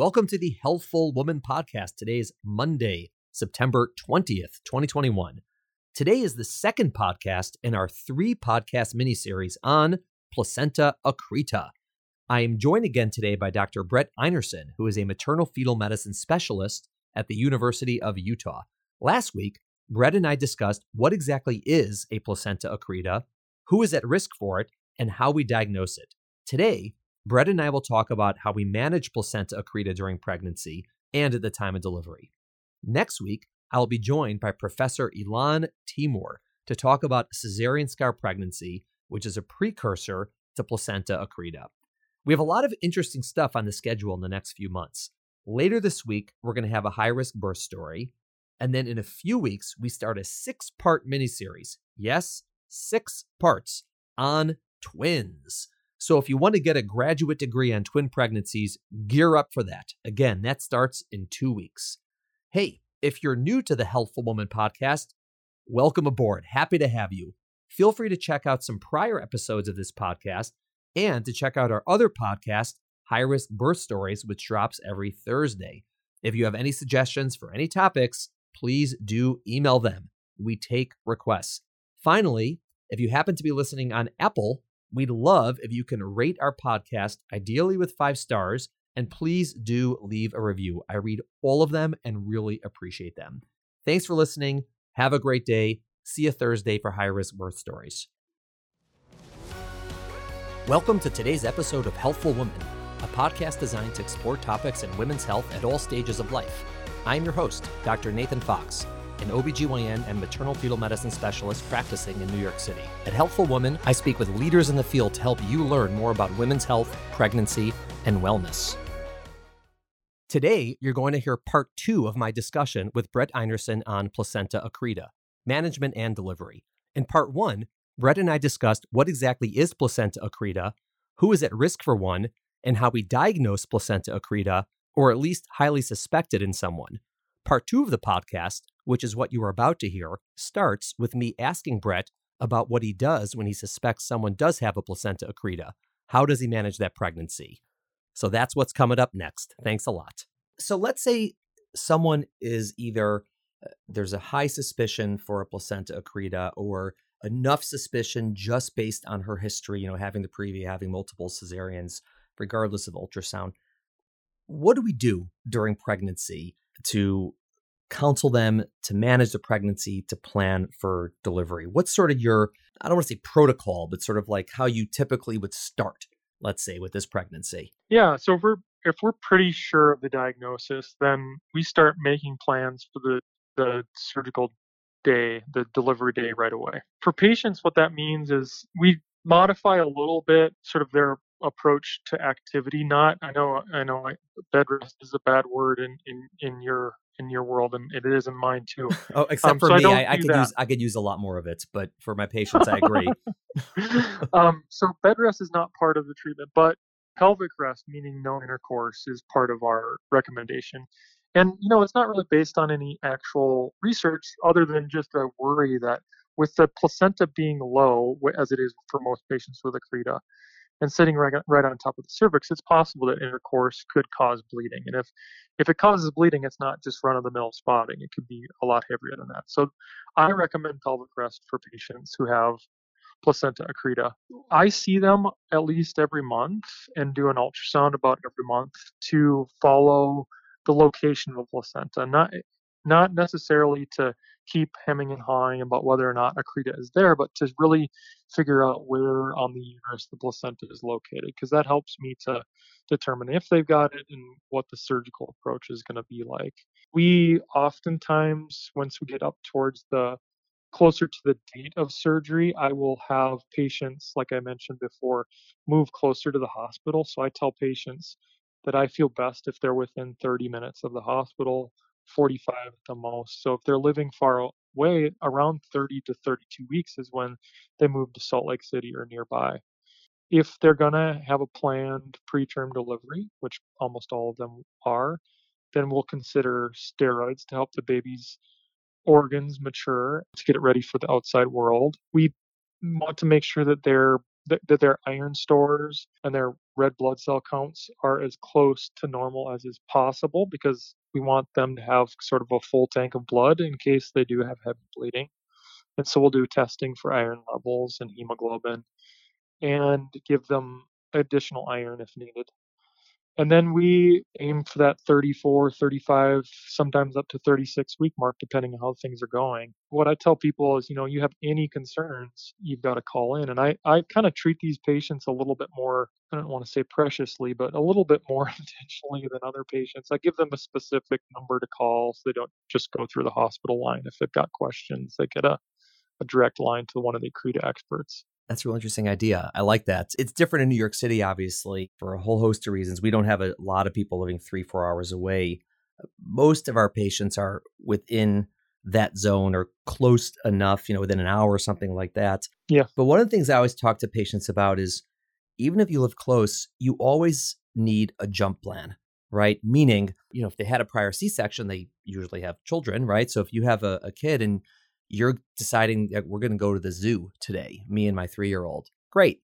Welcome to the Healthful Woman Podcast. Today is Monday, September 20th, 2021. Today is the second podcast in our three podcast miniseries on placenta accreta. I am joined again today by Dr. Brett Einerson, who is a maternal fetal medicine specialist at the University of Utah. Last week, Brett and I discussed what exactly is a placenta accreta, who is at risk for it, and how we diagnose it. Today, Brett and I will talk about how we manage placenta accreta during pregnancy and at the time of delivery. Next week, I'll be joined by Professor Ilan Timor to talk about cesarean scar pregnancy, which is a precursor to placenta accreta. We have a lot of interesting stuff on the schedule in the next few months. Later this week, we're going to have a high risk birth story. And then in a few weeks, we start a six part miniseries. Yes, six parts on twins. So if you want to get a graduate degree on twin pregnancies, gear up for that. Again, that starts in two weeks. Hey, if you're new to the Healthful Woman podcast, welcome aboard. Happy to have you. Feel free to check out some prior episodes of this podcast and to check out our other podcast, High Risk Birth Stories, which drops every Thursday. If you have any suggestions for any topics, please do email them. We take requests. Finally, if you happen to be listening on Apple, We'd love if you can rate our podcast, ideally with five stars, and please do leave a review. I read all of them and really appreciate them. Thanks for listening. Have a great day. See you Thursday for high risk birth stories. Welcome to today's episode of Healthful Woman, a podcast designed to explore topics in women's health at all stages of life. I'm your host, Dr. Nathan Fox an OBGYN and maternal fetal medicine specialist practicing in New York City. At Healthful Woman, I speak with leaders in the field to help you learn more about women's health, pregnancy, and wellness. Today, you're going to hear part two of my discussion with Brett Einerson on placenta accreta, management and delivery. In part one, Brett and I discussed what exactly is placenta accreta, who is at risk for one, and how we diagnose placenta accreta, or at least highly suspected in someone. Part two of the podcast which is what you are about to hear, starts with me asking Brett about what he does when he suspects someone does have a placenta accreta. How does he manage that pregnancy? So that's what's coming up next. Thanks a lot. So let's say someone is either uh, there's a high suspicion for a placenta accreta or enough suspicion just based on her history, you know, having the preview, having multiple cesareans, regardless of ultrasound. What do we do during pregnancy to counsel them to manage the pregnancy, to plan for delivery? What's sort of your, I don't want to say protocol, but sort of like how you typically would start, let's say, with this pregnancy? Yeah. So if we're, if we're pretty sure of the diagnosis, then we start making plans for the, the surgical day, the delivery day right away. For patients, what that means is we modify a little bit sort of their approach to activity not i know i know bed rest is a bad word in in in your in your world, and it is in mine too. Oh, except um, for so me, I, I, I could that. use I could use a lot more of it, but for my patients, I agree. um, so bed rest is not part of the treatment, but pelvic rest, meaning no intercourse, is part of our recommendation. And you know, it's not really based on any actual research, other than just a worry that with the placenta being low, as it is for most patients with accreta, and sitting right, right on top of the cervix, it's possible that intercourse could cause bleeding. And if, if it causes bleeding, it's not just run of the mill spotting. It could be a lot heavier than that. So I recommend pelvic rest for patients who have placenta accreta. I see them at least every month and do an ultrasound about every month to follow the location of the placenta. Not not necessarily to keep hemming and hawing about whether or not accreta is there, but to really figure out where on the uterus the placenta is located, because that helps me to determine if they've got it and what the surgical approach is going to be like. We oftentimes, once we get up towards the closer to the date of surgery, I will have patients, like I mentioned before, move closer to the hospital. So I tell patients that I feel best if they're within 30 minutes of the hospital 45 at the most. So if they're living far away, around 30 to 32 weeks is when they move to Salt Lake City or nearby. If they're going to have a planned preterm delivery, which almost all of them are, then we'll consider steroids to help the baby's organs mature to get it ready for the outside world. We want to make sure that their that, their iron stores and their red blood cell counts are as close to normal as is possible because we want them to have sort of a full tank of blood in case they do have heavy bleeding. And so we'll do testing for iron levels and hemoglobin and give them additional iron if needed. And then we aim for that 34, 35, sometimes up to 36 week mark, depending on how things are going. What I tell people is, you know, you have any concerns, you've got to call in. And I, I kind of treat these patients a little bit more, I don't want to say preciously, but a little bit more intentionally than other patients. I give them a specific number to call so they don't just go through the hospital line. If they've got questions, they get a, a direct line to one of the Accreta experts. That's a real interesting idea. I like that. It's different in New York City, obviously, for a whole host of reasons. We don't have a lot of people living three, four hours away. Most of our patients are within that zone or close enough, you know, within an hour or something like that. Yeah. But one of the things I always talk to patients about is even if you live close, you always need a jump plan, right? Meaning, you know, if they had a prior C section, they usually have children, right? So if you have a, a kid and you're deciding that we're going to go to the zoo today, me and my three year old. Great.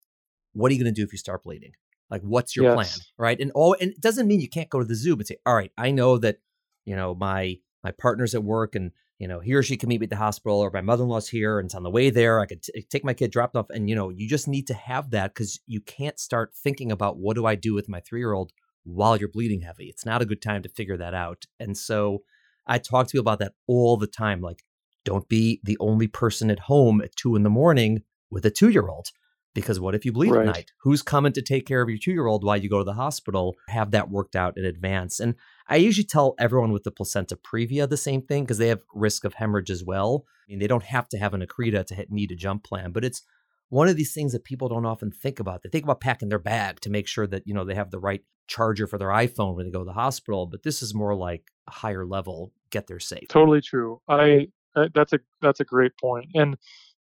What are you going to do if you start bleeding? Like, what's your yes. plan? Right. And all, and it doesn't mean you can't go to the zoo, but say, all right, I know that, you know, my, my partner's at work and, you know, he or she can meet me at the hospital or my mother-in-law's here and it's on the way there. I could t- take my kid dropped off. And, you know, you just need to have that because you can't start thinking about what do I do with my three-year-old while you're bleeding heavy. It's not a good time to figure that out. And so I talk to people about that all the time. Like, don't be the only person at home at two in the morning with a two year old. Because what if you bleed right. at night? Who's coming to take care of your two year old while you go to the hospital? Have that worked out in advance. And I usually tell everyone with the placenta previa the same thing because they have risk of hemorrhage as well. I mean, they don't have to have an accreta to hit, need a jump plan, but it's one of these things that people don't often think about. They think about packing their bag to make sure that, you know, they have the right charger for their iPhone when they go to the hospital, but this is more like a higher level, get there safe. Totally true. I that's a that's a great point. And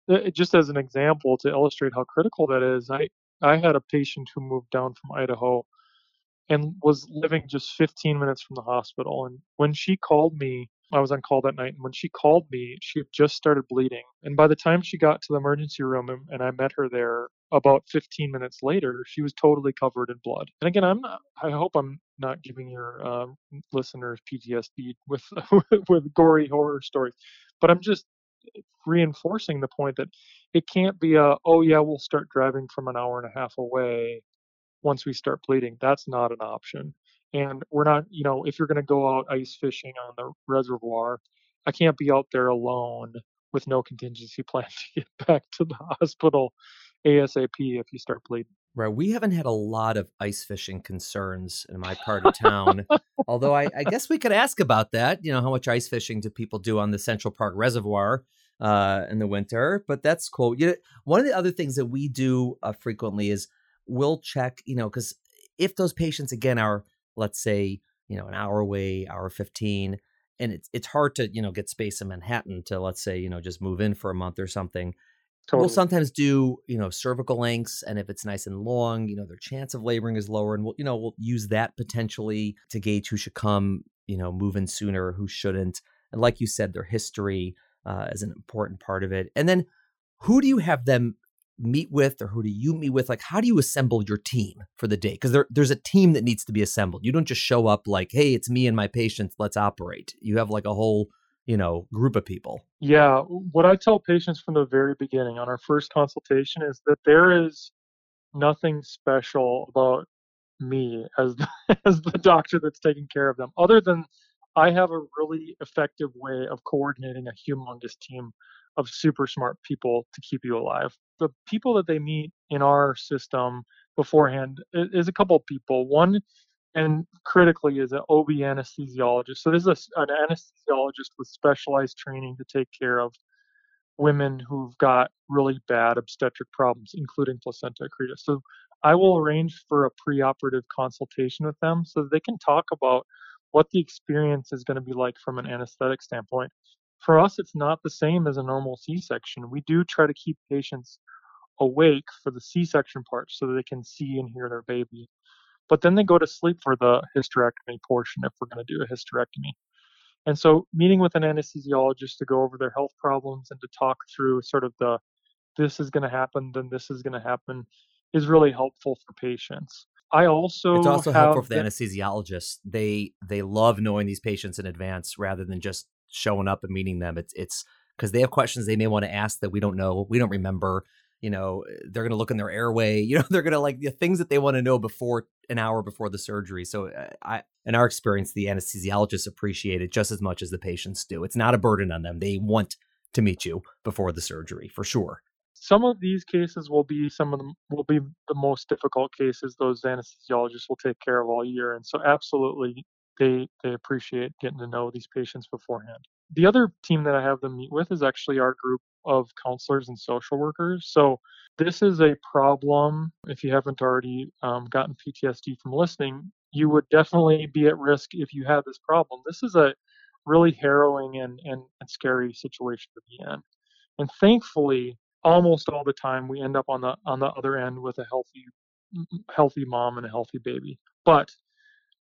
uh, just as an example to illustrate how critical that is, I I had a patient who moved down from Idaho and was living just 15 minutes from the hospital. And when she called me, I was on call that night. And when she called me, she had just started bleeding. And by the time she got to the emergency room and, and I met her there, about 15 minutes later, she was totally covered in blood. And again, I'm not. I hope I'm not giving your uh, listeners PTSD with with gory horror stories, but I'm just reinforcing the point that it can't be a oh yeah we'll start driving from an hour and a half away once we start bleeding. That's not an option. And we're not, you know, if you're going to go out ice fishing on the reservoir, I can't be out there alone with no contingency plan to get back to the hospital ASAP if you start bleeding. Right. We haven't had a lot of ice fishing concerns in my part of town. Although I, I, guess we could ask about that. You know, how much ice fishing do people do on the Central Park Reservoir uh, in the winter? But that's cool. You know, one of the other things that we do uh, frequently is we'll check, you know, because if those patients, again, are, let's say, you know, an hour away, hour 15, and it's, it's hard to, you know, get space in Manhattan to, let's say, you know, just move in for a month or something Totally. We'll sometimes do, you know, cervical lengths, and if it's nice and long, you know, their chance of laboring is lower, and we'll, you know, we'll use that potentially to gauge who should come, you know, move in sooner, who shouldn't, and like you said, their history uh, is an important part of it. And then, who do you have them meet with, or who do you meet with? Like, how do you assemble your team for the day? Because there, there's a team that needs to be assembled. You don't just show up like, hey, it's me and my patients, let's operate. You have like a whole you know group of people. Yeah what i tell patients from the very beginning on our first consultation is that there is nothing special about me as the, as the doctor that's taking care of them other than i have a really effective way of coordinating a humongous team of super smart people to keep you alive. The people that they meet in our system beforehand is a couple of people. One and critically is an OB anesthesiologist. So this is a, an anesthesiologist with specialized training to take care of women who've got really bad obstetric problems, including placenta accreta. So I will arrange for a preoperative consultation with them so they can talk about what the experience is going to be like from an anesthetic standpoint. For us, it's not the same as a normal C-section. We do try to keep patients awake for the C-section part so they can see and hear their baby but then they go to sleep for the hysterectomy portion if we're going to do a hysterectomy. And so, meeting with an anesthesiologist to go over their health problems and to talk through sort of the this is going to happen, then this is going to happen is really helpful for patients. I also it's also helpful for the been, anesthesiologists. They they love knowing these patients in advance rather than just showing up and meeting them. It's it's because they have questions they may want to ask that we don't know, we don't remember. You know, they're going to look in their airway. You know, they're going to like the things that they want to know before an hour before the surgery. So, uh, I, in our experience, the anesthesiologists appreciate it just as much as the patients do. It's not a burden on them. They want to meet you before the surgery for sure some of these cases will be some of them will be the most difficult cases those anesthesiologists will take care of all year and so absolutely they they appreciate getting to know these patients beforehand the other team that i have them meet with is actually our group of counselors and social workers. So this is a problem if you haven't already um, gotten ptsd from listening you would definitely be at risk if you had this problem. This is a really harrowing and, and, and scary situation to be in. And thankfully almost all the time we end up on the on the other end with a healthy healthy mom and a healthy baby. But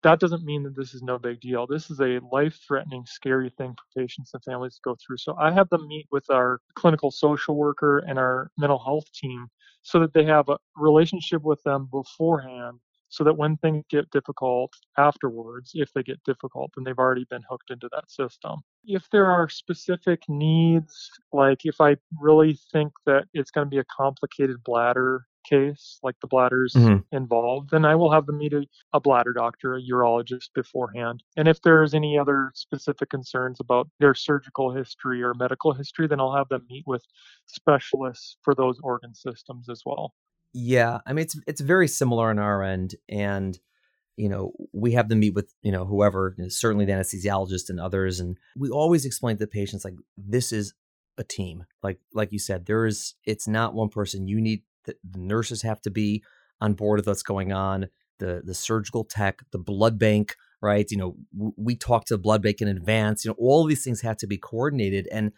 that doesn't mean that this is no big deal. This is a life threatening, scary thing for patients and families to go through. So I have them meet with our clinical social worker and our mental health team so that they have a relationship with them beforehand so that when things get difficult afterwards, if they get difficult, then they've already been hooked into that system. If there are specific needs, like if I really think that it's going to be a complicated bladder case, like the bladder's mm-hmm. involved, then I will have them meet a, a, bladder doctor, a urologist beforehand. And if there's any other specific concerns about their surgical history or medical history, then I'll have them meet with specialists for those organ systems as well. Yeah, I mean it's it's very similar on our end, and you know we have them meet with you know whoever, certainly the anesthesiologist and others, and we always explain to the patients like this is a team. Like like you said, there is it's not one person. You need the, the nurses have to be on board with what's going on. The the surgical tech, the blood bank, right? You know, w- we talk to the blood bank in advance. You know, all these things have to be coordinated, and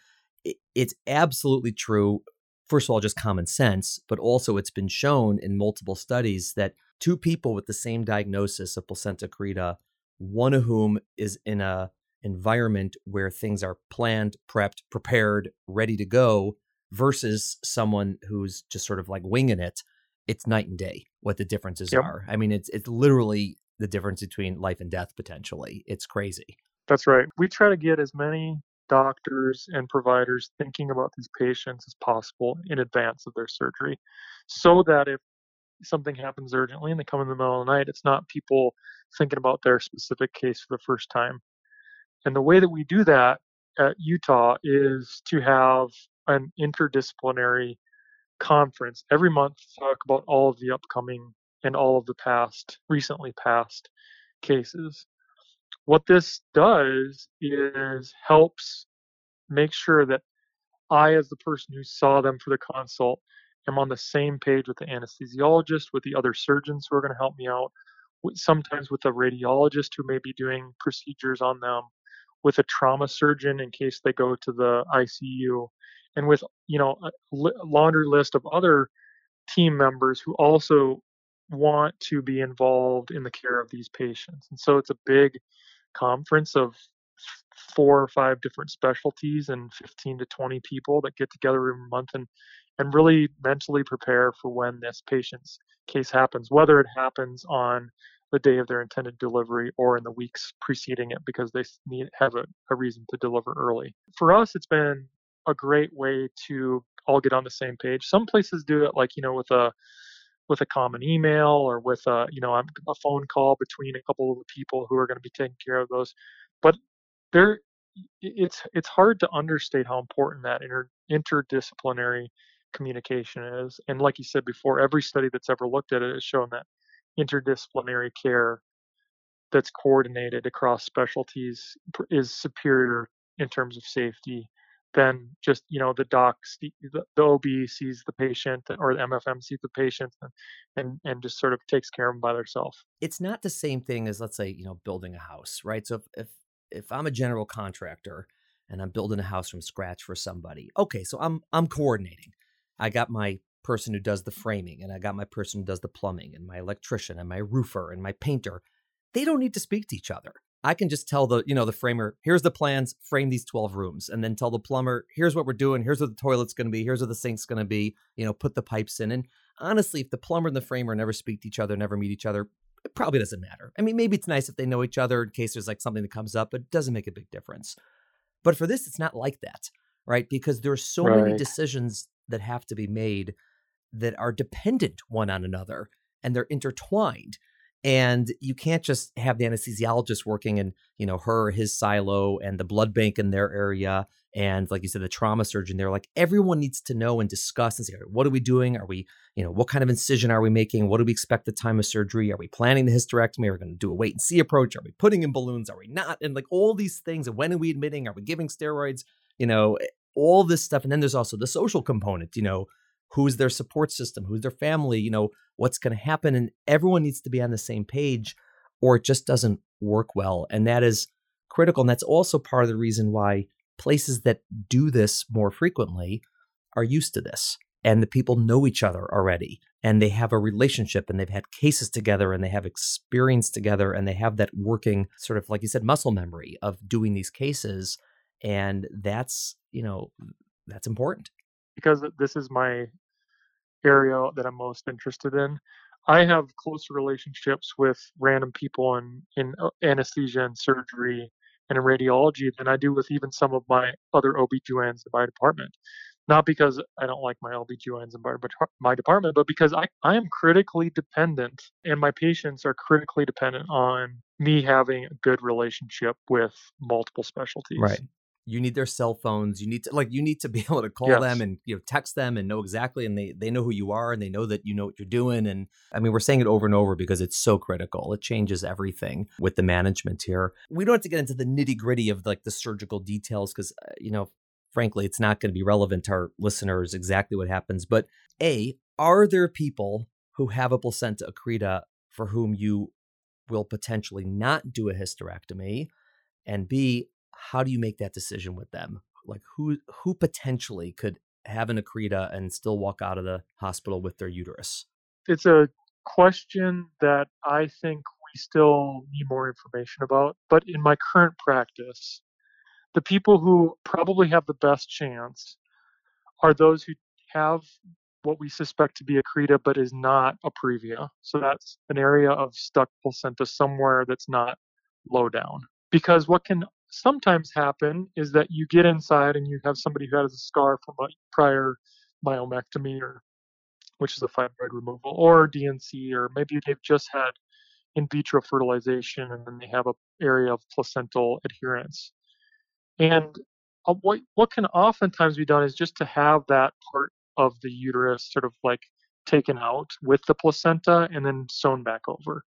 it, it's absolutely true first of all, just common sense, but also it's been shown in multiple studies that two people with the same diagnosis of placenta creta, one of whom is in a environment where things are planned, prepped, prepared, ready to go, versus someone who's just sort of like winging it, it's night and day what the differences yep. are. I mean, it's it's literally the difference between life and death potentially. It's crazy. That's right. We try to get as many doctors and providers thinking about these patients as possible in advance of their surgery so that if something happens urgently and they come in the middle of the night, it's not people thinking about their specific case for the first time. And the way that we do that at Utah is to have an interdisciplinary conference every month to talk about all of the upcoming and all of the past, recently passed cases. What this does is helps make sure that I, as the person who saw them for the consult, am on the same page with the anesthesiologist, with the other surgeons who are going to help me out, sometimes with a radiologist who may be doing procedures on them, with a trauma surgeon in case they go to the ICU, and with you know a laundry list of other team members who also want to be involved in the care of these patients. And so it's a big conference of four or five different specialties and 15 to 20 people that get together every month and and really mentally prepare for when this patient's case happens, whether it happens on the day of their intended delivery or in the weeks preceding it because they need have a, a reason to deliver early. For us, it's been a great way to all get on the same page. Some places do it like, you know, with a with a common email or with a you know a phone call between a couple of the people who are going to be taking care of those but there it's it's hard to understate how important that inter, interdisciplinary communication is and like you said before every study that's ever looked at it has shown that interdisciplinary care that's coordinated across specialties is superior in terms of safety then just you know the doc the, the ob sees the patient or the mfm sees the patient and, and and just sort of takes care of them by themselves it's not the same thing as let's say you know building a house right? So if if, if i'm a general contractor and i'm building a house from scratch for somebody okay so i'm i'm coordinating. I got my person who does the framing and i got my person who does the plumbing and my electrician and my roofer and my painter. They don't need to speak to each other I can just tell the, you know, the framer, here's the plans, frame these 12 rooms, and then tell the plumber, here's what we're doing, here's what the toilet's going to be, here's what the sink's going to be, you know, put the pipes in. And honestly, if the plumber and the framer never speak to each other, never meet each other, it probably doesn't matter. I mean, maybe it's nice if they know each other in case there's like something that comes up, but it doesn't make a big difference. But for this, it's not like that, right? Because there are so right. many decisions that have to be made that are dependent one on another and they're intertwined and you can't just have the anesthesiologist working in you know her his silo and the blood bank in their area and like you said the trauma surgeon there. Like everyone needs to know and discuss and say what are we doing? Are we you know what kind of incision are we making? What do we expect the time of surgery? Are we planning the hysterectomy? Are we going to do a wait and see approach? Are we putting in balloons? Are we not? And like all these things and when are we admitting? Are we giving steroids? You know all this stuff. And then there's also the social component you know who's their support system who's their family you know what's going to happen and everyone needs to be on the same page or it just doesn't work well and that is critical and that's also part of the reason why places that do this more frequently are used to this and the people know each other already and they have a relationship and they've had cases together and they have experience together and they have that working sort of like you said muscle memory of doing these cases and that's you know that's important because this is my area that I'm most interested in. I have close relationships with random people in, in uh, anesthesia and surgery and in radiology than I do with even some of my other OB-GYNs in my department. Not because I don't like my OB-GYNs in my department, but because I, I am critically dependent and my patients are critically dependent on me having a good relationship with multiple specialties. Right you need their cell phones you need to like you need to be able to call yes. them and you know text them and know exactly and they they know who you are and they know that you know what you're doing and i mean we're saying it over and over because it's so critical it changes everything with the management here we don't have to get into the nitty gritty of like the surgical details because uh, you know frankly it's not going to be relevant to our listeners exactly what happens but a are there people who have a placenta accreta for whom you will potentially not do a hysterectomy and b how do you make that decision with them? Like who who potentially could have an accreta and still walk out of the hospital with their uterus? It's a question that I think we still need more information about. But in my current practice, the people who probably have the best chance are those who have what we suspect to be accreta but is not a previa. So that's an area of stuck placenta somewhere that's not low down. Because what can sometimes happen is that you get inside and you have somebody who has a scar from a prior myomectomy or which is a fibroid removal or D&C or maybe they've just had in vitro fertilization and then they have a area of placental adherence. And uh, what what can oftentimes be done is just to have that part of the uterus sort of like taken out with the placenta and then sewn back over.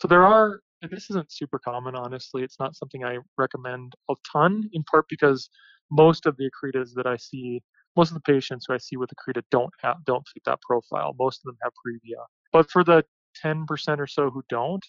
So there are this isn't super common, honestly. It's not something I recommend a ton, in part because most of the accretas that I see, most of the patients who I see with accreta don't have don't fit that profile. Most of them have previa. But for the 10% or so who don't,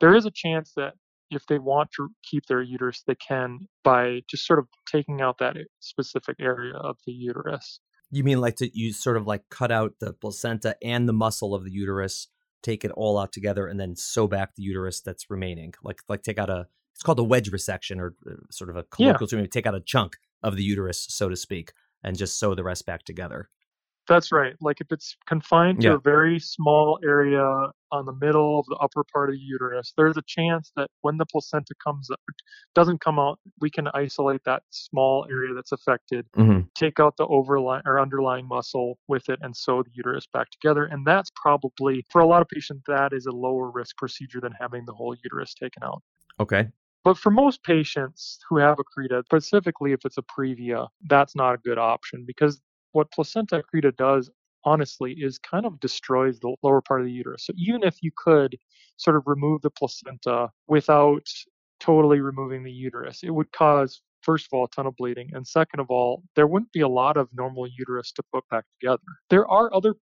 there is a chance that if they want to keep their uterus, they can by just sort of taking out that specific area of the uterus. You mean like to you sort of like cut out the placenta and the muscle of the uterus take it all out together and then sew back the uterus that's remaining. Like like take out a it's called a wedge resection or uh, sort of a colloquial yeah. term. Take out a chunk of the uterus, so to speak, and just sew the rest back together. That's right. Like if it's confined to yeah. a very small area on the middle of the upper part of the uterus, there's a chance that when the placenta comes up, doesn't come out, we can isolate that small area that's affected, mm-hmm. take out the overlying or underlying muscle with it, and sew the uterus back together. And that's probably for a lot of patients that is a lower risk procedure than having the whole uterus taken out. Okay. But for most patients who have accreta, specifically if it's a previa, that's not a good option because what placenta accreta does honestly is kind of destroys the lower part of the uterus. So even if you could sort of remove the placenta without totally removing the uterus, it would cause first of all a ton of bleeding and second of all there wouldn't be a lot of normal uterus to put back together. There are other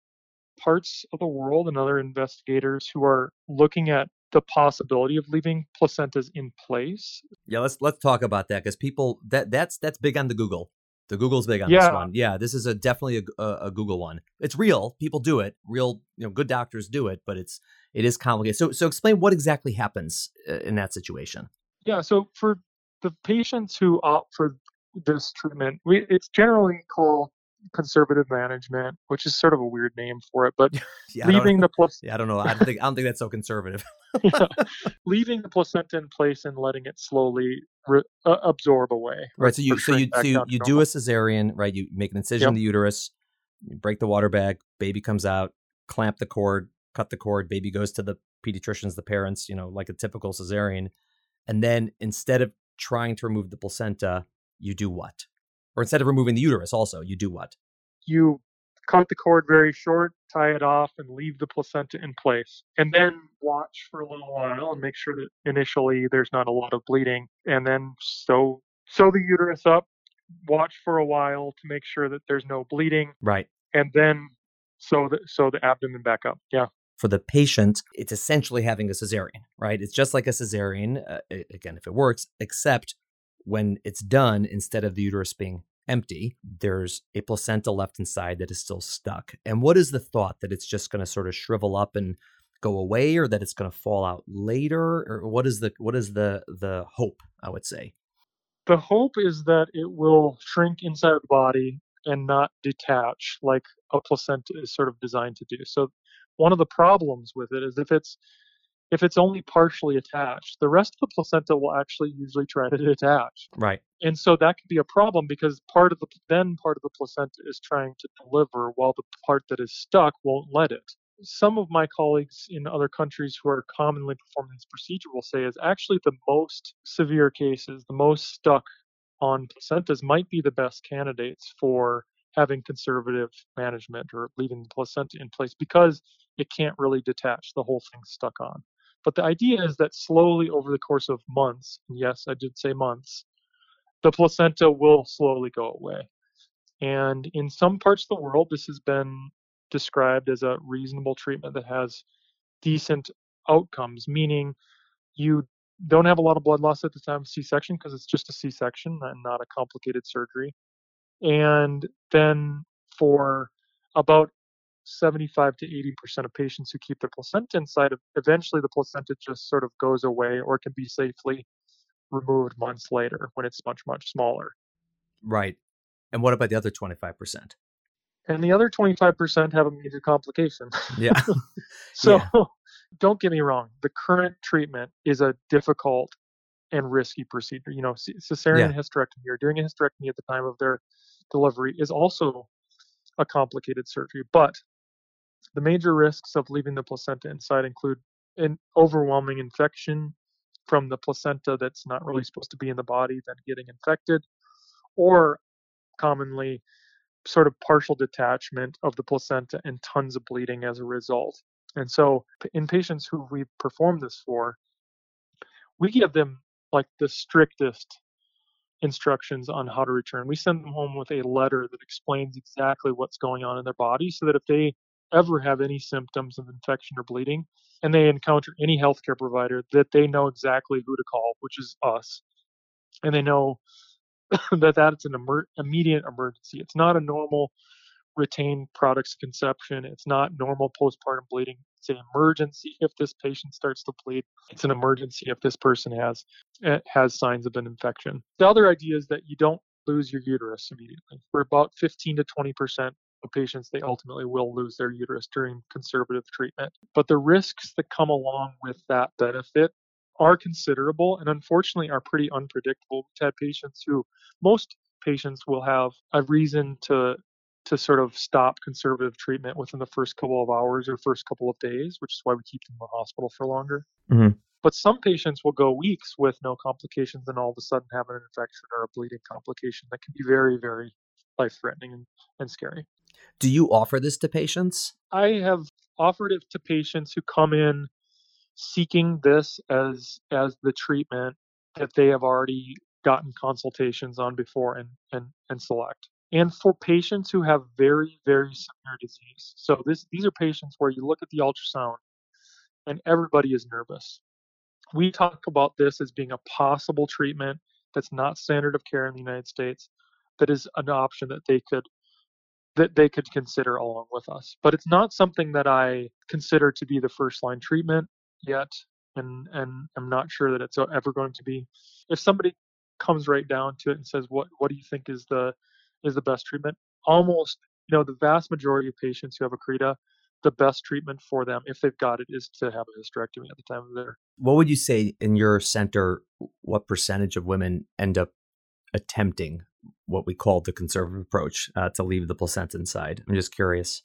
parts of the world and other investigators who are looking at the possibility of leaving placentas in place. Yeah, let's let's talk about that because people that that's that's big on the Google. The Google's big on yeah. this one. Yeah, this is a definitely a, a, Google one. It's real. People do it. Real, you know, good doctors do it, but it's it is complicated. So so explain what exactly happens uh, in that situation. Yeah. So for the patients who opt for this treatment, we, it's generally called conservative management, which is sort of a weird name for it, but yeah, leaving the plus yeah, I don't know. I don't think I don't think that's so conservative. yeah, leaving the placenta in place and letting it slowly re- uh, absorb away. Right. So you so you so you, you do a cesarean, right? You make an incision in the uterus, you break the water bag, baby comes out, clamp the cord, cut the cord, baby goes to the pediatricians, the parents, you know, like a typical cesarean. And then instead of trying to remove the placenta, you do what? Or instead of removing the uterus also, you do what? you cut the cord very short, tie it off, and leave the placenta in place. And then watch for a little while and make sure that initially there's not a lot of bleeding. And then sew sew the uterus up, watch for a while to make sure that there's no bleeding, Right. and then sew the sew the abdomen back up. Yeah. for the patient, it's essentially having a cesarean, right? It's just like a cesarean, uh, again, if it works, except when it's done, instead of the uterus being empty, there's a placenta left inside that is still stuck. And what is the thought that it's just going to sort of shrivel up and go away, or that it's going to fall out later, or what is the what is the the hope? I would say. The hope is that it will shrink inside the body and not detach like a placenta is sort of designed to do. So one of the problems with it is if it's if it's only partially attached, the rest of the placenta will actually usually try to detach. Right. And so that could be a problem because part of the then part of the placenta is trying to deliver while the part that is stuck won't let it. Some of my colleagues in other countries who are commonly performing this procedure will say is actually the most severe cases, the most stuck on placentas might be the best candidates for having conservative management or leaving the placenta in place because it can't really detach. The whole thing's stuck on. But the idea is that slowly over the course of months, yes, I did say months, the placenta will slowly go away. And in some parts of the world, this has been described as a reasonable treatment that has decent outcomes, meaning you don't have a lot of blood loss at the time of C-section because it's just a C-section and not a complicated surgery. And then for about 75 to 80% of patients who keep their placenta inside, of eventually the placenta just sort of goes away or can be safely removed months later when it's much, much smaller. Right. And what about the other twenty five percent? And the other 25% have a major complication. Yeah. So Yeah. don't get me wrong, the current treatment is a difficult and risky procedure. You know, cesarean hysterectomy or doing a hysterectomy at the time of their delivery is also a complicated surgery. But the major risks of leaving the placenta inside include an overwhelming infection from the placenta that's not really mm. supposed to be in the body, then getting infected, or commonly sort of partial detachment of the placenta and tons of bleeding as a result. And so, in patients who we perform this for, we give them like the strictest instructions on how to return. We send them home with a letter that explains exactly what's going on in their body so that if they ever have any symptoms of infection or bleeding and they encounter any healthcare provider, that they know exactly who to call, which is us. And they know that that's an emer- immediate emergency. It's not a normal retained products conception. It's not normal postpartum bleeding. It's an emergency if this patient starts to bleed. It's an emergency if this person has eh, has signs of an infection. The other idea is that you don't lose your uterus immediately. For about 15 to 20 percent patients, they ultimately will lose their uterus during conservative treatment. But the risks that come along with that benefit are considerable and unfortunately are pretty unpredictable. We've had patients who most patients will have a reason to to sort of stop conservative treatment within the first couple of hours or first couple of days, which is why we keep them in the hospital for longer. Mhm. But some patients will go weeks with no complications and all of a sudden have an infection or a bleeding complication that can be very, very life threatening and, and scary. Do you offer this to patients? I have offered it to patients who come in seeking this as as the treatment that they have already gotten consultations on before and and, and select. And for patients who have very, very severe disease. So this these are patients where you look at the ultrasound and everybody is nervous. We talk about this as being a possible treatment that's not standard of care in the United States, that is an option that they could that they could consider along with us. But it's not something that I consider to be the first line treatment yet, and and I'm not sure that it's ever going to be. If somebody comes right down to it and says, "What what do you think is the is the best treatment?" almost, you know, the vast majority of patients who have Accreta, the best treatment for them, if they've got it, is to have a hysterectomy at the time of their. What would you say in your center? What percentage of women end up attempting what we call the conservative approach uh, to leave the placenta inside? I'm just curious.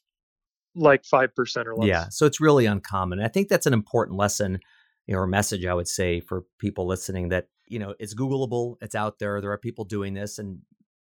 Like five percent or less. Yeah, so it's really uncommon. I think that's an important lesson, you know, or message I would say for people listening that you know it's Googleable, it's out there. There are people doing this, and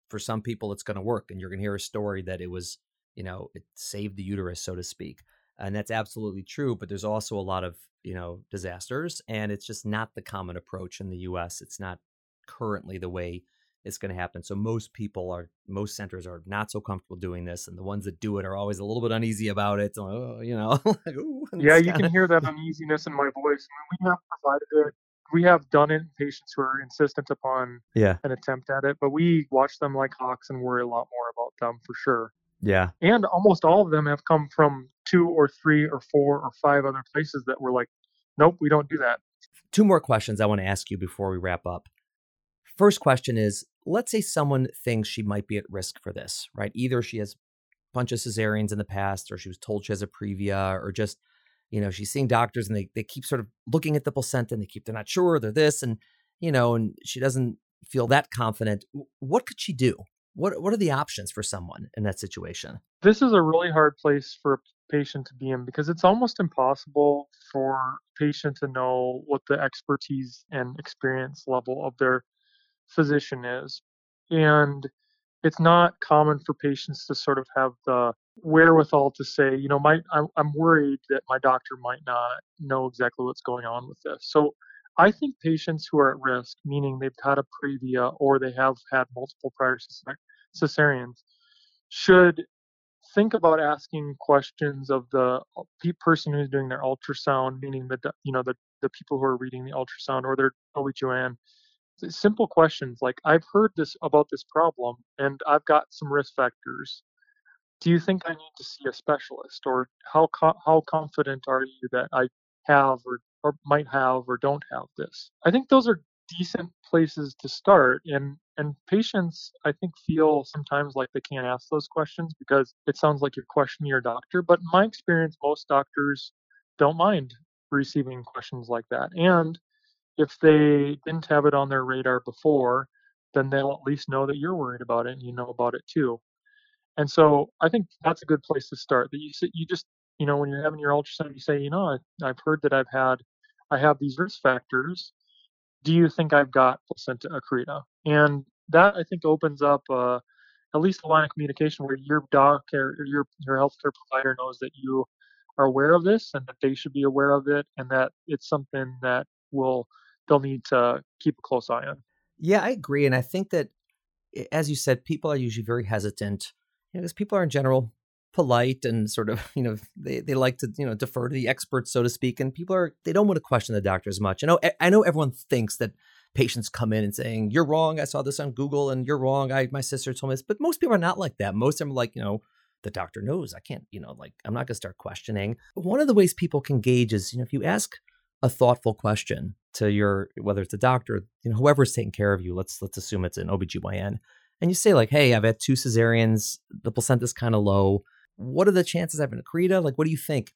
for some people, it's going to work. And you're going to hear a story that it was, you know, it saved the uterus, so to speak, and that's absolutely true. But there's also a lot of you know disasters, and it's just not the common approach in the U.S. It's not currently the way it's going to happen. So most people are, most centers are not so comfortable doing this, and the ones that do it are always a little bit uneasy about it. Oh, you know, like, ooh, yeah, you kinda... can hear that uneasiness in my voice. I mean, we have provided it. We have done it in patients who are insistent upon yeah. an attempt at it, but we watch them like hawks and worry a lot more about them for sure. Yeah. And almost all of them have come from two or three or four or five other places that were like, nope, we don't do that. Two more questions I want to ask you before we wrap up. First question is let's say someone thinks she might be at risk for this, right? Either she has a bunch of cesareans in the past, or she was told she has a previa, or just, you know, she's seeing doctors and they, they keep sort of looking at the placenta and they keep, they're not sure, they're this, and, you know, and she doesn't feel that confident. What could she do? What, what are the options for someone in that situation? This is a really hard place for a patient to be in because it's almost impossible for a patient to know what the expertise and experience level of their physician is. And it's not common for patients to sort of have the wherewithal to say, you know, my I'm, worried that my doctor might not know exactly what's going on with this. So I think patients who are at risk, meaning they've had a previa or they have had multiple prior cesareans, should think about asking questions of the uh, person who's doing their ultrasound, meaning the you know the the people who are reading the ultrasound or their OB/GYN, simple questions like I've heard this about this problem and I've got some risk factors. Do you think I need to see a specialist or how co- how confident are you that I have or or might have or don't have this? I think those are decent places to start and and patients I think feel sometimes like they can't ask those questions because it sounds like you're questioning your doctor, but in my experience most doctors don't mind receiving questions like that. And if they didn't have it on their radar before, then they'll at least know that you're worried about it and you know about it too. And so I think that's a good place to start. That you you just you know when you're having your ultrasound, you say, you know, I, I've heard that I've had I have these risk factors. Do you think I've got placenta accreta? And that I think opens up uh, at least a line of communication where your doc or your your healthcare provider knows that you are aware of this and that they should be aware of it and that it's something that will they'll need to keep a close eye on. Yeah, I agree, and I think that, as you said, people are usually very hesitant you know, because people are in general polite and sort of you know they, they like to you know defer to the experts so to speak and people are they don't want to question the doctor as much. I know i know everyone thinks that patients come in and saying you're wrong i saw this on google and you're wrong i my sister told me this but most people are not like that. Most of them are like you know the doctor knows i can't you know like i'm not going to start questioning. One of the ways people can gauge is you know if you ask a thoughtful question to your whether it's a doctor, you know, whoever's taking care of you, let's let's assume it's an OBGYN. And you say like, "Hey, I've had two cesareans, the placenta's kind of low. What are the chances I have an accreta? Like, what do you think?"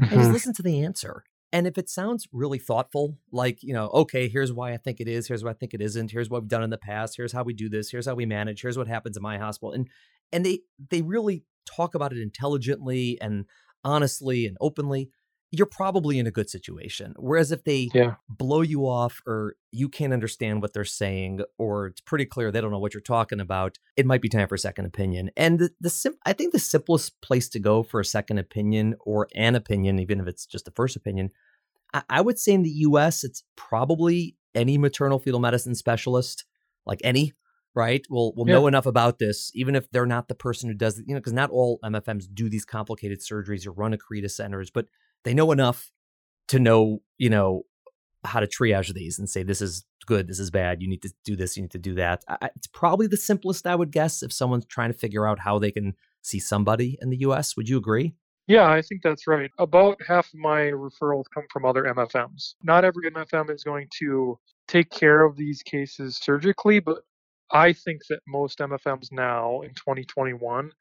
Mm-hmm. And just listen to the answer. And if it sounds really thoughtful, like, you know, okay, here's why I think it is, here's why I think it isn't, here's what we've done in the past, here's how we do this, here's how we manage, here's what happens in my hospital. And and they they really talk about it intelligently and honestly and openly you're probably in a good situation. Whereas if they yeah. blow you off or you can't understand what they're saying or it's pretty clear they don't know what you're talking about, it might be time for a second opinion. And the, the sim- I think the simplest place to go for a second opinion or an opinion, even if it's just a first opinion, I, I would say in the US, it's probably any maternal fetal medicine specialist, like any, right? Will will yeah. know enough about this, even if they're not the person who does it, you know, because not all MFMs do these complicated surgeries or run accreta centers, but they know enough to know, you know, how to triage these and say this is good, this is bad, you need to do this, you need to do that. I, it's probably the simplest, I would guess, if someone's trying to figure out how they can see somebody in the US. Would you agree? Yeah, I think that's right. About half of my referrals come from other MFMs. Not every MFM is going to take care of these cases surgically, but I think that most MFMs now in 2021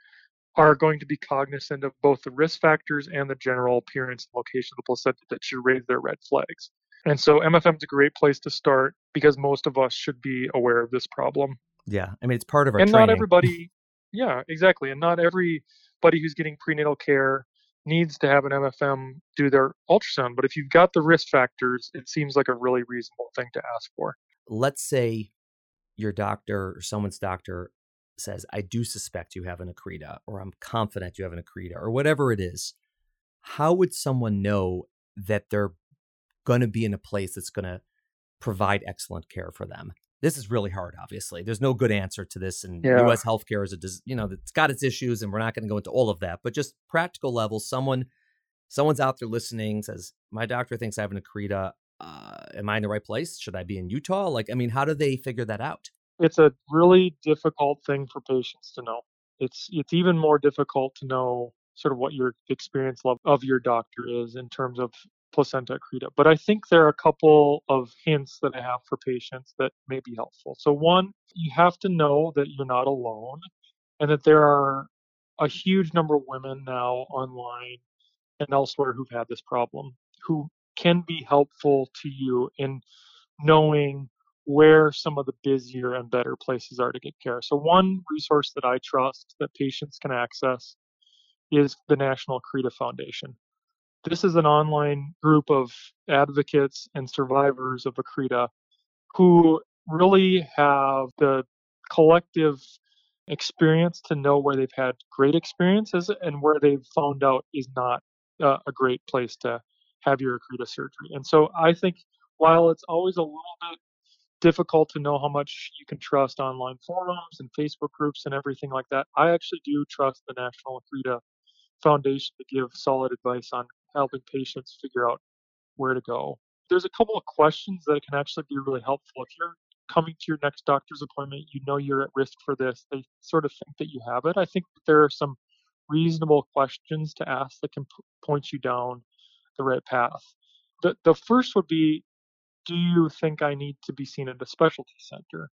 are going to be cognizant of both the risk factors and the general appearance and location of the placenta that should raise their red flags. And so MFM is a great place to start because most of us should be aware of this problem. Yeah, I mean it's part of our and training. not everybody. yeah, exactly, and not everybody who's getting prenatal care needs to have an MFM do their ultrasound. But if you've got the risk factors, it seems like a really reasonable thing to ask for. Let's say your doctor or someone's doctor says, I do suspect you have an accreta, or I'm confident you have an accreta, or whatever it is, how would someone know that they're going to be in a place that's going to provide excellent care for them? This is really hard, obviously. There's no good answer to this, and Yeah. U.S. healthcare is a, dis- you know, it's got its issues, and we're not going to go into all of that. But just practical level, someone, someone's out there listening says, "My doctor thinks I have an accreta. Uh, am I in the right place? Should I be in Utah? Like, I mean, how do they figure that out? It's a really difficult thing for patients to know. It's it's even more difficult to know sort of what your experience level of your doctor is in terms of placenta accreta. But I think there are a couple of hints that I have for patients that may be helpful. So one, you have to know that you're not alone and that there are a huge number of women now online and elsewhere who've had this problem who can be helpful to you in knowing where some of the busier and better places are to get care. So one resource that I trust that patients can access is the National Accreta Foundation. This is an online group of advocates and survivors of Accreta who really have the collective experience to know where they've had great experiences and where they've found out is not uh, a great place to have your Accreta surgery. And so I think while it's always a little bit difficult to know how much you can trust online forums and Facebook groups and everything like that, I actually do trust the National Accreta Foundation to give solid advice on helping patients figure out where to go. There's a couple of questions that can actually be really helpful. If you're coming to your next doctor's appointment, you know you're at risk for this, they sort of think that you have it. I think there are some reasonable questions to ask that can p- point you down the right path. The, the first would be Do you think I need to be seen at a specialty center?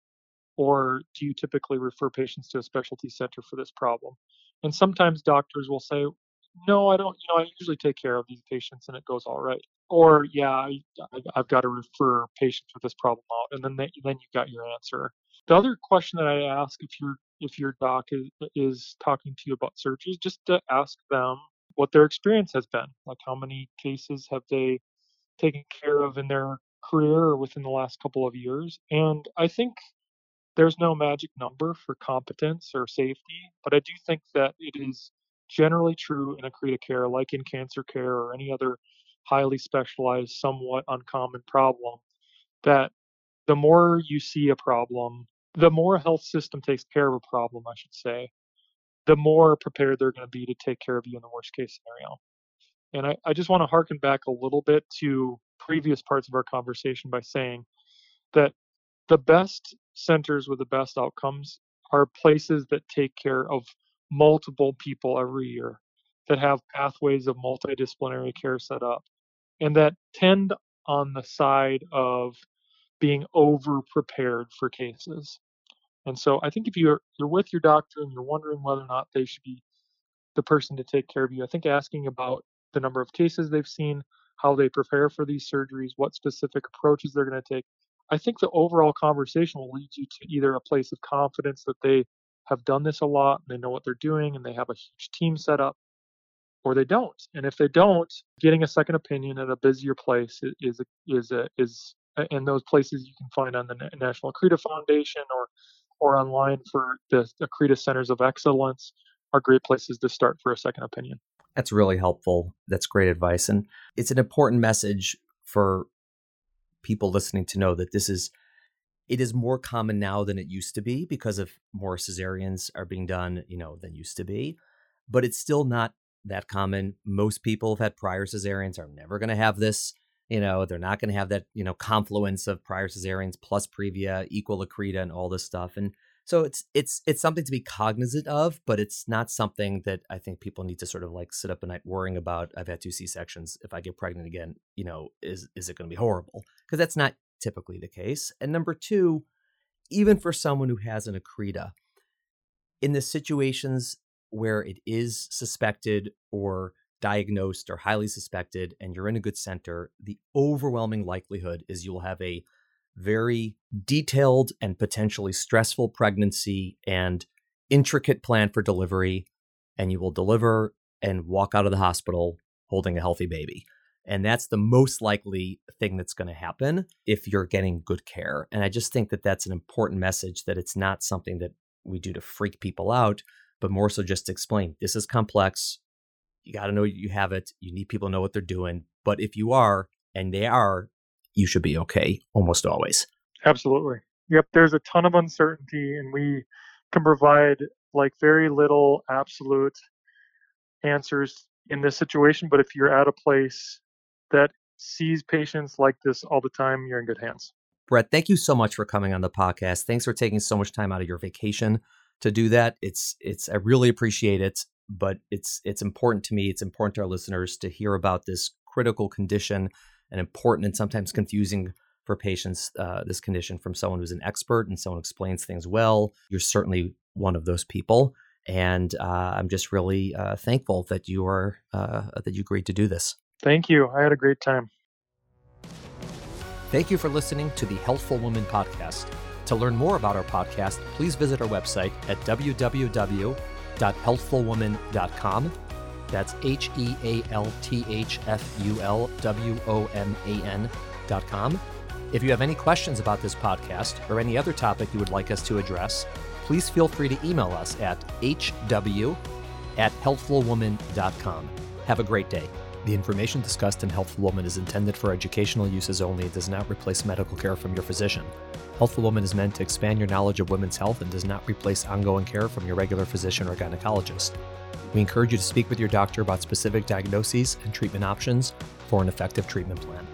Or do you typically refer patients to a specialty center for this problem? And sometimes doctors will say, No, I don't, you know, I usually take care of these patients and it goes all right. Or, yeah, I, I've got to refer patients with this problem out. And then, they, then you got your answer. The other question that I ask if your if your doc is, is talking to you about surgeries, just to ask them what their experience has been. Like how many cases have they taken care of in their career or within the last couple of years? And I think there's no magic number for competence or safety, but I do think that it is generally true in accreta care, like in cancer care or any other highly specialized, somewhat uncommon problem, that the more you see a problem, the more a health system takes care of a problem, I should say, the more prepared they're going to be to take care of you in the worst case scenario. And I, I just want to harken back a little bit to previous parts of our conversation by saying that the best centers with the best outcomes are places that take care of multiple people every year, that have pathways of multidisciplinary care set up, and that tend on the side of being over prepared for cases. And so I think if you're you're with your doctor and you're wondering whether or not they should be the person to take care of you, I think asking about the number of cases they've seen, how they prepare for these surgeries, what specific approaches they're going to take, I think the overall conversation will lead you to either a place of confidence that they have done this a lot and they know what they're doing and they have a huge team set up, or they don't. And if they don't, getting a second opinion at a busier place is is a, is and those places you can find on the National Accreta Foundation or or online for the Accreta Centers of Excellence are great places to start for a second opinion. That's really helpful. That's great advice. And it's an important message for people listening to know that this is it is more common now than it used to be because of more cesareans are being done, you know, than used to be. But it's still not that common. Most people have had prior cesareans are never going to have this. You know, they're not going to have that, you know, confluence of prior cesareans plus previa equal accreta and all this stuff. And so it's it's it's something to be cognizant of, but it's not something that I think people need to sort of like sit up at night worrying about. I've had two C sections. If I get pregnant again, you know, is is it going to be horrible? Because that's not typically the case. And number two, even for someone who has an accreta, in the situations where it is suspected or diagnosed or highly suspected and you're in a good center, the overwhelming likelihood is you'll have a very detailed and potentially stressful pregnancy and intricate plan for delivery, and you will deliver and walk out of the hospital holding a healthy baby. And that's the most likely thing that's going to happen if you're getting good care. And I just think that that's an important message that it's not something that we do to freak people out, but more so just to explain this is complex. You got to know you have it. You need people to know what they're doing. But if you are, and they are, you should be okay almost always. Absolutely. Yep. There's a ton of uncertainty, and we can provide like very little absolute answers in this situation. But if you're at a place that sees patients like this all the time, you're in good hands. Brett, thank you so much for coming on the podcast. Thanks for taking so much time out of your vacation to do that. It's it's I really appreciate it, but it's it's important to me, it's important to our listeners to hear about this critical condition and important and sometimes confusing for patients uh, this condition from someone who's an expert and someone who explains things well. You're certainly one of those people, and uh, I'm just really uh, thankful that you are uh, that you agreed to do this. Thank you. I had a great time. Thank you for listening to the Healthful Woman podcast. To learn more about our podcast, please visit our website at www.healthfulwoman.com. That's H E A L T H F U L W O M A N.com. If you have any questions about this podcast or any other topic you would like us to address, please feel free to email us at hw at healthfulwoman.com. Have a great day. The information discussed in Healthful Woman is intended for educational uses only and does not replace medical care from your physician. Healthful Woman is meant to expand your knowledge of women's health and does not replace ongoing care from your regular physician or gynecologist. We encourage you to speak with your doctor about specific diagnoses and treatment options for an effective treatment plan.